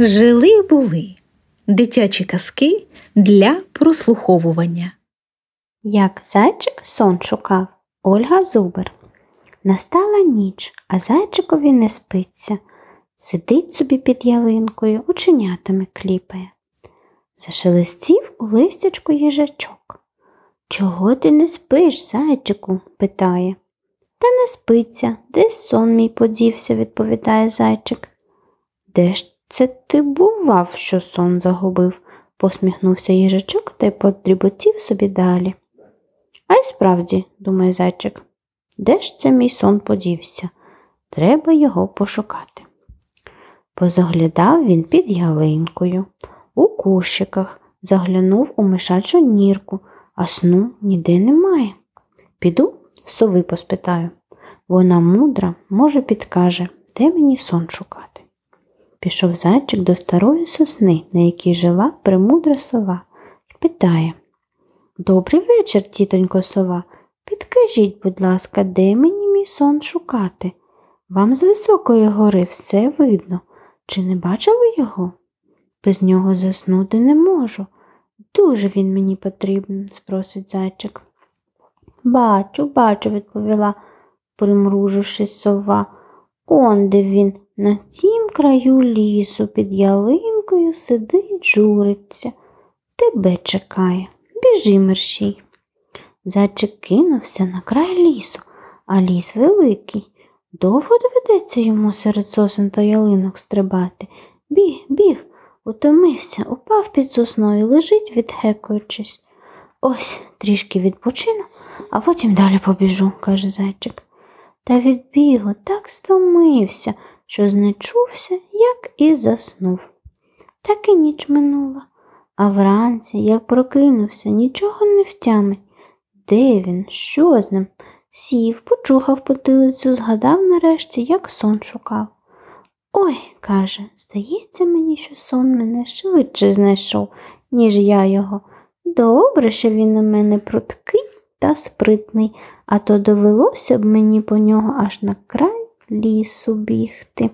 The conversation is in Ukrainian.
Жили були дитячі казки для прослуховування. Як зайчик сон шукав Ольга Зубер. Настала ніч, а зайчикові не спиться. Сидить собі під ялинкою, оченятами кліпає. Зашелестів у листячку їжачок. Чого ти не спиш, зайчику? питає. Та не спиться, десь сон мій подівся, відповідає зайчик. Де ж це ти бував, що сон загубив? посміхнувся їжачок та й подріботів собі далі. А й справді, думає зайчик, де ж це мій сон подівся? Треба його пошукати. Позаглядав він під ялинкою, у кущиках, заглянув у мишачу нірку, а сну ніде немає. Піду в сови поспитаю. Вона мудра, може, підкаже, де мені сон шукати. Пішов зайчик до старої сосни, на якій жила премудра сова, і питає Добрий вечір, тітонько сова. Підкажіть, будь ласка, де мені мій сон шукати? Вам з високої гори все видно. Чи не бачили його? Без нього заснути не можу. Дуже він мені потрібен, спросить зайчик. Бачу, бачу, відповіла, примружившись сова. Он де він на тім краю лісу під ялинкою сидить, журиться. Тебе чекає. Біжи, мерщій. Зайчик кинувся на край лісу, а ліс великий. Довго доведеться йому серед сосен та ялинок стрибати. Біг, біг, утомився, упав під сосною, лежить, відгекуючись. Ось трішки відпочину, а потім далі побіжу, каже зайчик. Та від бігу так стомився, що знечувся, як і заснув. Так і ніч минула, а вранці, як прокинувся, нічого не втямить. Де він? Що з ним? Сів, почухав потилицю, згадав нарешті, як сон шукав. Ой, каже, здається мені, що сон мене швидше знайшов, ніж я його. Добре, що він у мене пруткий та спритний, а то довелося б мені по нього аж на край лісу бігти.